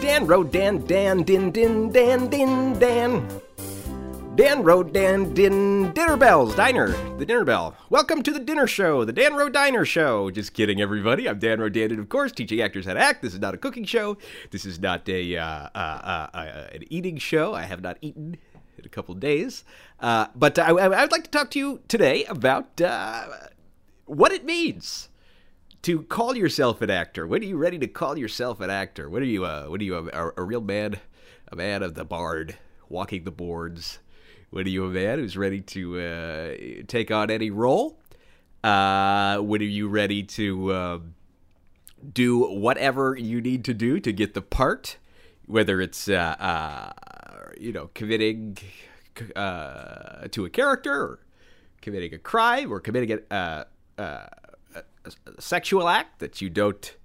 Dan Rodan, Dan, Din, Din, Dan, Din, Dan. Dan Rodan, Din, Dinner Bells, Diner, the Dinner Bell. Welcome to the Dinner Show, the Dan Rodan Diner Show. Just kidding, everybody. I'm Dan Rodan, and of course, teaching actors how to act. This is not a cooking show. This is not a uh, uh, uh, uh an eating show. I have not eaten in a couple days. Uh, but I, I, would like to talk to you today about uh, what it means to call yourself an actor. When are you ready to call yourself an actor? When are you? Uh, when are you a, a, real man, a man of the bard, walking the boards? When are you a man who's ready to uh, take on any role? Uh, when are you ready to um, do whatever you need to do to get the part? Whether it's uh, uh, you know committing uh, to a character, or committing a crime, or committing a sexual act that you don't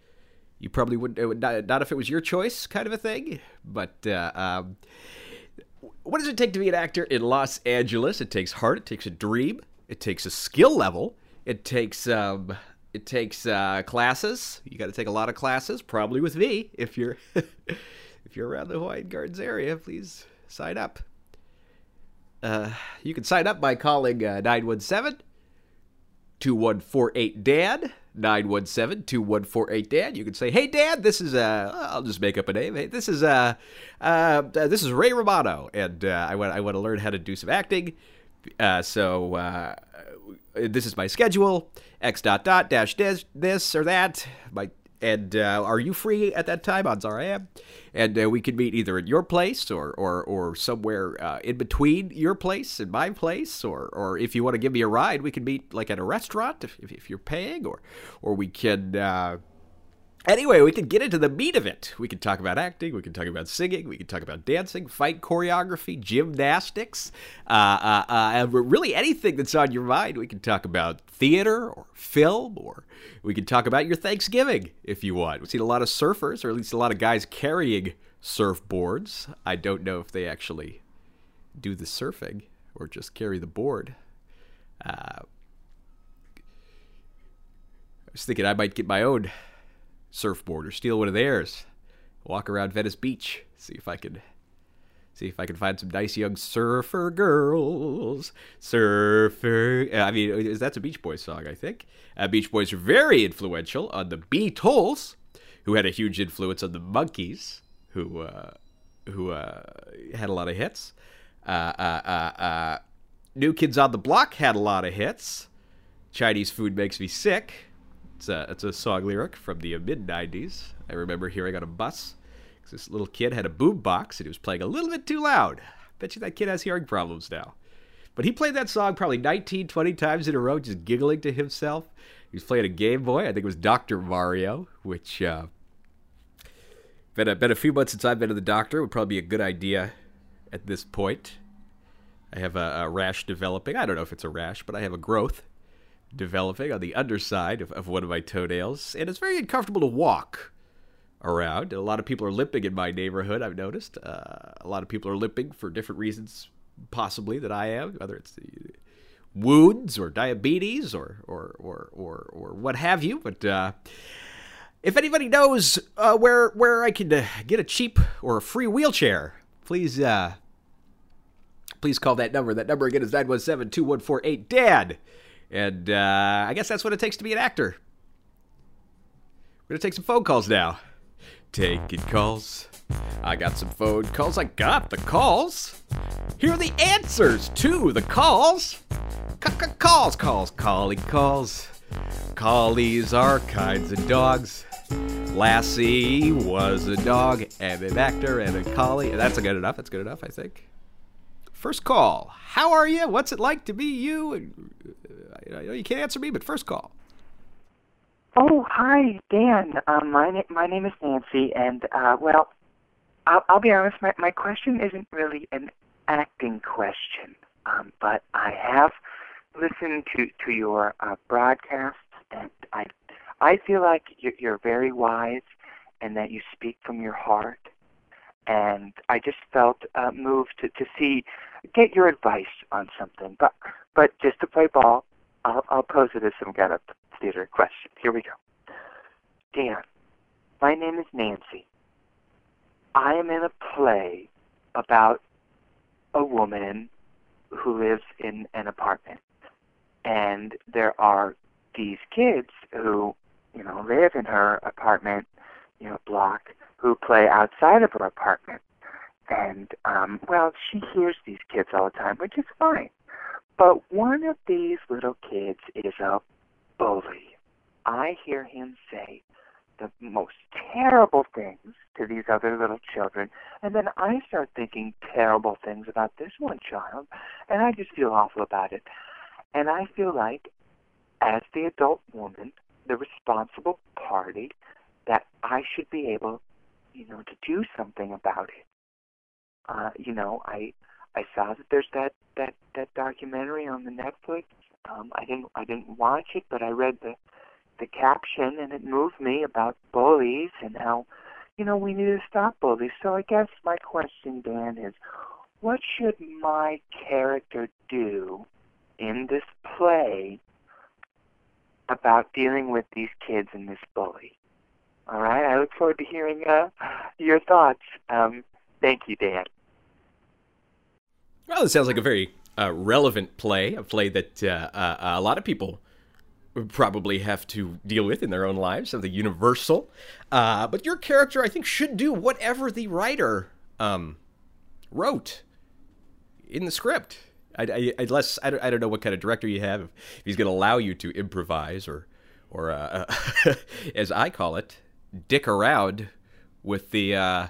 you probably wouldn't not, not if it was your choice kind of a thing but uh, um, what does it take to be an actor in los angeles? It takes heart it takes a dream it takes a skill level it takes um, it takes uh, classes. You got to take a lot of classes probably with me if you're if you're around the hawaiian gardens area please sign up. Uh, you can sign up by calling uh, 917 2148 Dad. 917 2148 Dad. You can say, Hey, Dad, this is, uh, I'll just make up a name. Hey, this is, uh, uh, this is Ray Romano, and uh, I, want, I want to learn how to do some acting. Uh, so, uh, this is my schedule x dot dot dash this, this or that. My and uh, are you free at that time? Odds are I am. And uh, we could meet either at your place or or, or somewhere uh, in between your place and my place, or or if you want to give me a ride, we could meet like at a restaurant if, if you're paying, or or we can uh, Anyway, we can get into the meat of it. We can talk about acting, we can talk about singing, we can talk about dancing, fight choreography, gymnastics, uh, uh, uh, really anything that's on your mind. We can talk about theater or film, or we can talk about your Thanksgiving if you want. We've seen a lot of surfers, or at least a lot of guys carrying surfboards. I don't know if they actually do the surfing or just carry the board. Uh, I was thinking I might get my own surfboard or steal one of theirs. Walk around Venice Beach, see if I could see if I can find some nice young surfer girls. Surfer. I mean, that's a Beach Boys song, I think. Uh, Beach Boys are very influential on the Beatles, who had a huge influence on the Monkees, who uh, who uh, had a lot of hits. Uh, uh, uh, New Kids on the Block had a lot of hits. Chinese food makes me sick. It's a, it's a song lyric from the mid 90s. I remember hearing on a bus. This little kid had a boom box and he was playing a little bit too loud. Bet you that kid has hearing problems now. But he played that song probably 19, 20 times in a row, just giggling to himself. He was playing a Game Boy. I think it was Dr. Mario, which uh, been, a, been a few months since I've been to the doctor. Would probably be a good idea at this point. I have a, a rash developing. I don't know if it's a rash, but I have a growth developing on the underside of, of one of my toenails, and it's very uncomfortable to walk around. a lot of people are limping in my neighborhood, I've noticed. Uh, a lot of people are limping for different reasons, possibly, that I am, whether it's wounds or diabetes or, or, or, or, or what have you. But uh, if anybody knows uh, where, where I can uh, get a cheap or a free wheelchair, please. Uh, please call that number. That number again is 917 2148 DAD. And uh, I guess that's what it takes to be an actor. We're going to take some phone calls now. Taking calls. I got some phone calls. I got the calls. Here are the answers to the calls. Calls, calls, calling calls. Collies are kinds of dogs. Lassie was a dog and an actor and a collie. That's good enough. That's good enough, I think. First call. How are you? What's it like to be you? Know you can't answer me, but first call. Oh, hi, Dan. Um, my my name is Nancy, and uh, well, I'll, I'll be honest. My my question isn't really an acting question, um, but I have listened to to your uh, broadcasts, and I I feel like you're, you're very wise, and that you speak from your heart. And I just felt uh, moved to to see get your advice on something. But but just to play ball, I'll, I'll pose it as some kind of theater question. Here we go. Dan, my name is Nancy, I am in a play about a woman who lives in an apartment, and there are these kids who, you know, live in her apartment, you know, block, who play outside of her apartment. And, um, well, she hears these kids all the time, which is fine. But one of these little kids is a bully. I hear him say the most terrible things to these other little children, and then I start thinking terrible things about this one child, and I just feel awful about it. And I feel like, as the adult woman, the responsible party, that I should be able, you know, to do something about it. Uh, you know, I I saw that there's that that that documentary on the Netflix. Um, I didn't I didn't watch it, but I read the the caption and it moved me about bullies and how you know we need to stop bullies. So I guess my question, Dan, is what should my character do in this play about dealing with these kids and this bully? All right, I look forward to hearing uh, your thoughts. Um, thank you, Dan. Well, it sounds like a very uh, relevant play, a play that uh, uh, a lot of people probably have to deal with in their own lives, something universal. Uh, but your character, I think, should do whatever the writer um, wrote in the script. I, I, unless I don't, I don't know what kind of director you have, if he's going to allow you to improvise or, or uh, as I call it, dick around with the uh,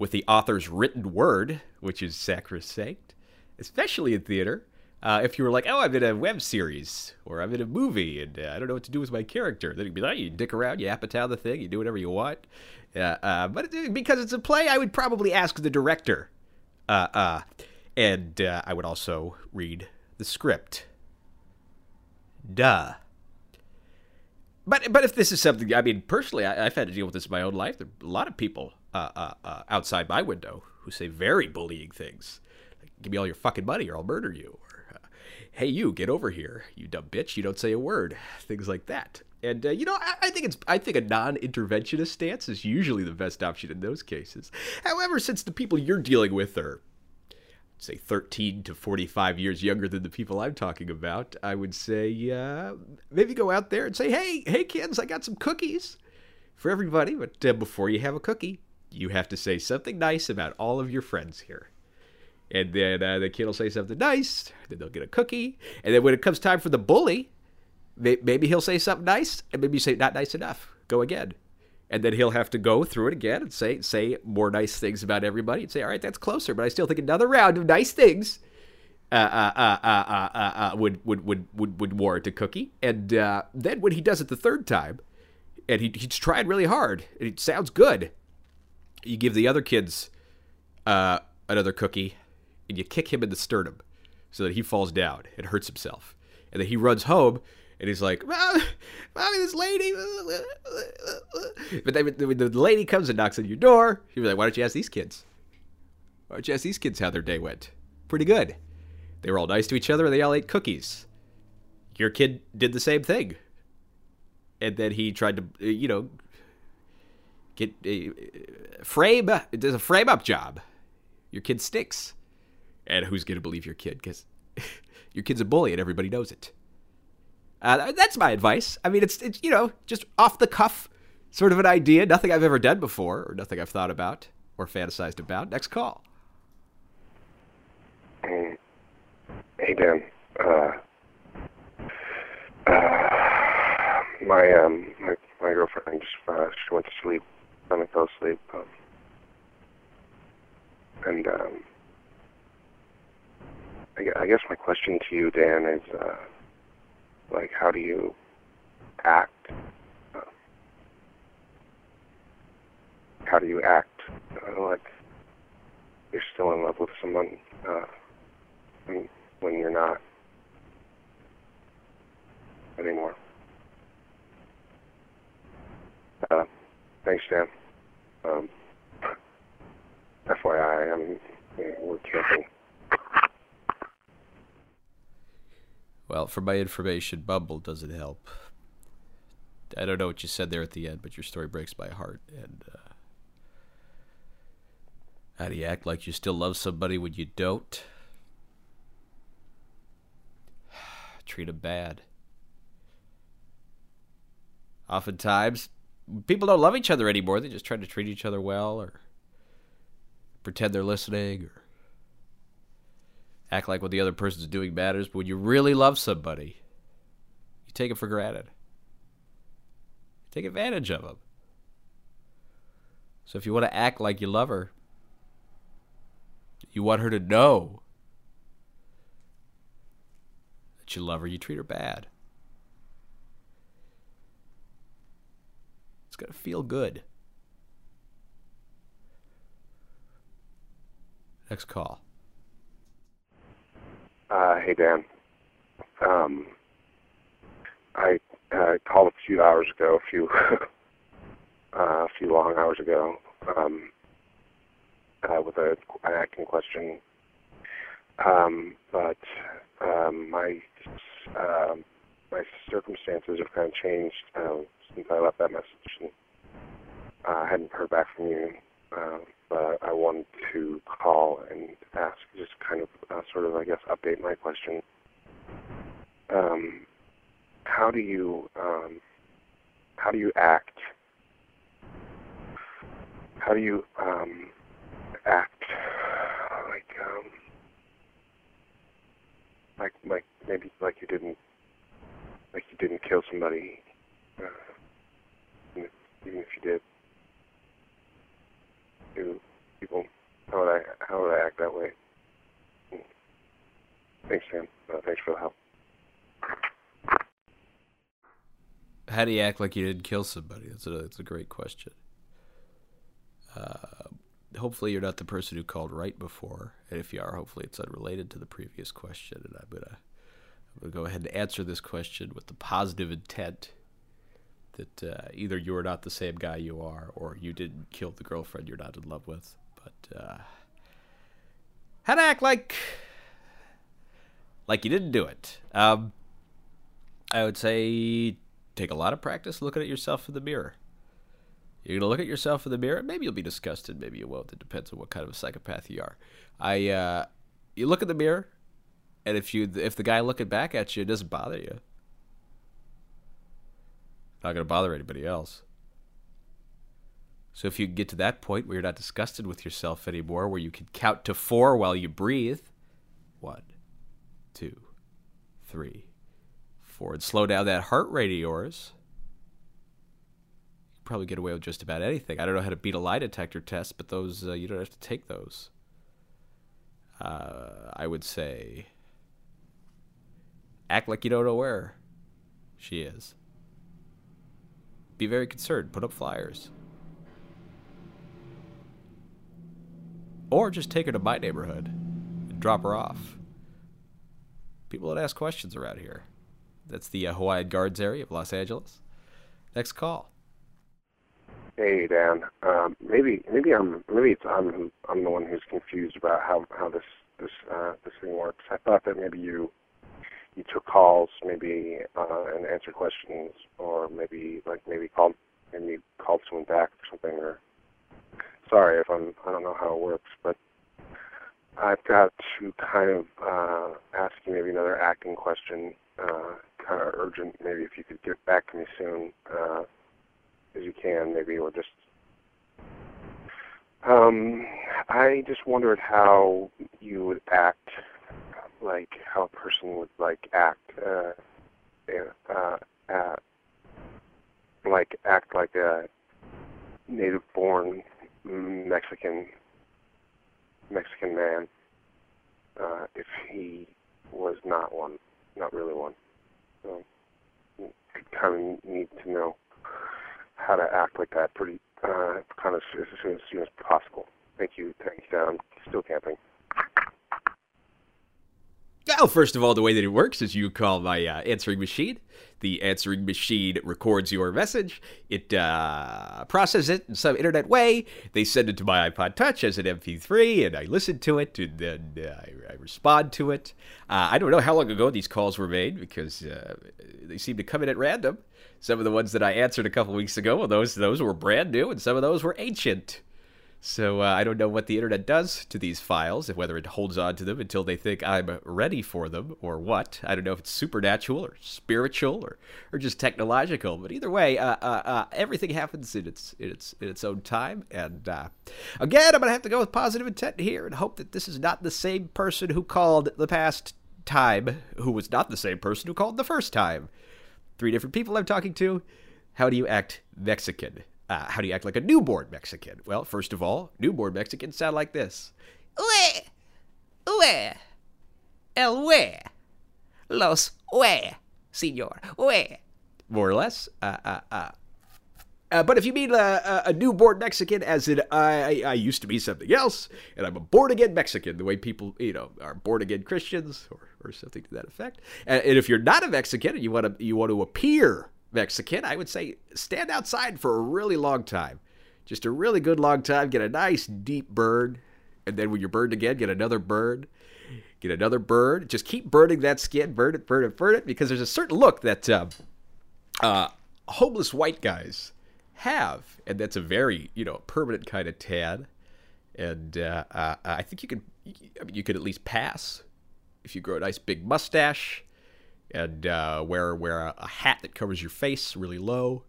with the author's written word, which is sacrosanct, especially in theater. Uh, if you were like, oh, I'm in a web series or I'm in a movie and uh, I don't know what to do with my character, then you'd be like, you dick around, you apatow the thing, you do whatever you want. Uh, but because it's a play, I would probably ask the director. Uh, uh, and uh, I would also read the script. Duh. But but if this is something, I mean, personally, I, have had to deal with this in my own life. There a lot of people outside my window who say very bullying things. Give me all your fucking money or I'll murder you hey, you get over here, you dumb bitch, you don't say a word, things like that. And uh, you know, I, I, think it's I think a non-interventionist stance is usually the best option in those cases. However, since the people you're dealing with are say 13 to 45 years younger than the people I'm talking about, I would say uh, maybe go out there and say, hey, hey kids, I got some cookies for everybody. But uh, before you have a cookie, you have to say something nice about all of your friends here and then uh, the kid will say something nice, then they'll get a cookie, and then when it comes time for the bully, maybe he'll say something nice, and maybe you say not nice enough. Go again, and then he'll have to go through it again and say say more nice things about everybody, and say, all right, that's closer, but I still think another round of nice things. Uh, uh, uh, would, would would would would warrant a cookie, and then when he does it the third time, and he, he's tried really hard, and it sounds good, you give the other kids uh, another cookie, and you kick him in the sternum so that he falls down and hurts himself. And then he runs home and he's like, Mommy this lady. But then when the lady comes and knocks on your door, you're like, Why don't you ask these kids? Why don't you ask these kids how their day went? Pretty good. They were all nice to each other and they all ate cookies. Your kid did the same thing. And then he tried to, you know, get frame, does a frame up job. Your kid stinks and who's going to believe your kid? Because your kid's a bully and everybody knows it. Uh, that's my advice. I mean, it's, it's, you know, just off the cuff sort of an idea. Nothing I've ever done before or nothing I've thought about or fantasized about. Next call. Hey, hey Dan. Uh, uh, my, um, my, my girlfriend just, uh, she went to sleep. I fell asleep. Um, and, um, I guess my question to you, Dan, is uh, like, how do you act? Uh, how do you act? Uh, like you're still in love with someone uh, when, when you're not anymore. Uh, thanks, Dan. Um, FYI, I'm we're camping. Well, for my information, Bumble doesn't help. I don't know what you said there at the end, but your story breaks my heart, and uh, How do you act like you still love somebody when you don't? Treat them bad. Oftentimes, people don't love each other anymore. They just try to treat each other well or pretend they're listening or act like what the other person's doing matters. But when you really love somebody, you take it for granted. You take advantage of them. So if you want to act like you love her, you want her to know that you love her, you treat her bad. Going to feel good. Next call. Uh, hey Dan. Um, I uh, called a few hours ago, a few uh, a few long hours ago, um, uh, with a, an acting question. Um, but um, my uh, my circumstances have kind of changed uh, since I left that message. And, I hadn't heard back from you, uh, but I wanted to call and ask, just kind of uh, sort of, I guess, update my question. Um, how do you um, how do you act? How do you um, act like um, like like maybe like you didn't like you didn't kill somebody, uh, even if you did? Do people how would I how would I act that way? Thanks, Sam. Uh, thanks for the help. How do you act like you didn't kill somebody? That's a that's a great question. Uh, hopefully, you're not the person who called right before, and if you are, hopefully it's unrelated to the previous question. And I'm gonna I'm gonna go ahead and answer this question with the positive intent that uh, either you're not the same guy you are, or you didn't kill the girlfriend you're not in love with. But uh, how to act like like you didn't do it? Um, I would say take a lot of practice looking at yourself in the mirror. You're gonna look at yourself in the mirror. Maybe you'll be disgusted. Maybe you won't. It depends on what kind of a psychopath you are. I uh, you look in the mirror, and if you if the guy looking back at you doesn't bother you, not gonna bother anybody else. So if you get to that point where you're not disgusted with yourself anymore, where you can count to four while you breathe, one, two, three, four, and slow down that heart rate of yours You probably get away with just about anything. I don't know how to beat a lie detector test, but those uh, you don't have to take those. Uh, I would say act like you don't know where she is. Be very concerned. Put up flyers. Or just take her to my neighborhood and drop her off. People don't ask questions around here. That's the uh, Hawaiian Gardens area of Los Angeles. Next call. Hey Dan, um, maybe maybe I'm maybe it's I'm I'm the one who's confused about how how this this uh, this thing works. I thought that maybe you calls, maybe uh, and answer questions, or maybe like maybe called maybe call someone back or something. Or sorry if I'm I don't know how it works, but I've got to kind of uh, ask you maybe another acting question, uh, kind of urgent. Maybe if you could get back to me soon. Uh, as you can, maybe, or just. Um, I just wondered how you would act, like how a person would like act, uh, uh, uh, like act like a native-born Mexican Mexican man, uh, if he was not one, not really one. So, kind of need to know how to act like that pretty uh, kind of as soon, as soon as possible. Thank you. Thank you. I'm still camping. Well, first of all, the way that it works is you call my uh, answering machine. The answering machine records your message. It uh, processes it in some internet way. They send it to my iPod Touch as an MP3, and I listen to it, and then uh, I, I, respond to it. Uh, I don't know how long ago these calls were made because uh, they seem to come in at random. Some of the ones that I answered a couple weeks ago, well, those those were brand new, and some of those were ancient. So uh, I don't know what the internet does to these files, whether it holds on to them until they think I'm ready for them or what. I don't know if it's supernatural or spiritual or, or just technological. But either way, uh, uh, uh everything happens in its in its in its own time. And uh, again, I'm gonna have to go with positive intent here and hope that this is not the same person who called the past time, who was not the same person who called the first time. Three different people I'm talking to. How do you act Mexican? Uh, how do you act like a newborn Mexican? Well, first of all, newborn Mexicans sound like this. Ue, ue, el ue, los ue, señor, ue. More or less. Uh, uh, uh. Uh, but if you mean uh, a newborn Mexican, as in I, I used to be something else, and I'm a born again Mexican, the way people you know are born again Christians or, or something to that effect. And, and if you're not a Mexican and you want to you want to appear Mexican, I would say stand outside for a really long time. Just a really good long time. Get a nice deep burn. And then when you're burned again, get another burn. Get another burn. Just keep burning that skin. Burn it, burn it, burn it. Because there's a certain look that uh, uh, homeless white guys have. And that's a very, you know, permanent kind of tan. And uh, uh I think you can, I mean, you could at least pass if you grow a nice big mustache and uh, wear wear a, a, hat that covers your face really low,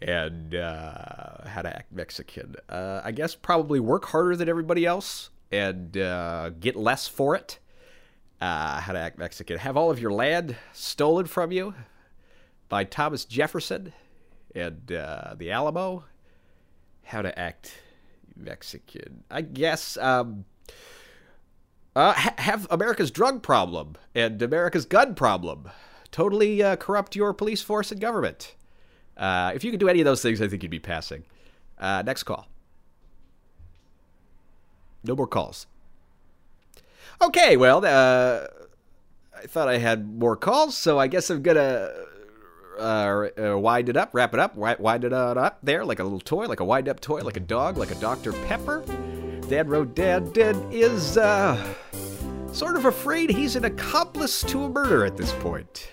and uh, how to act Mexican. Uh, I guess probably work harder than everybody else and uh, get less for it. Uh, how to act Mexican. Have all of your land stolen from you by Thomas Jefferson and uh, the Alamo. How to act Mexican. I guess. Um, uh, ha- have America's drug problem and America's gun problem. Totally uh, corrupt your police force and government. Uh, if you could do any of those things, I think you'd be passing. Uh, next call. No more calls. Okay, well, uh, I thought I had more calls, so I guess I'm gonna uh, uh, wind it up, wrap it up, wind it up there like a little toy, like a wind up toy, like a dog, like a Dr. Pepper. Dan Rodan is uh, sort of afraid he's an accomplice to a murder at this point.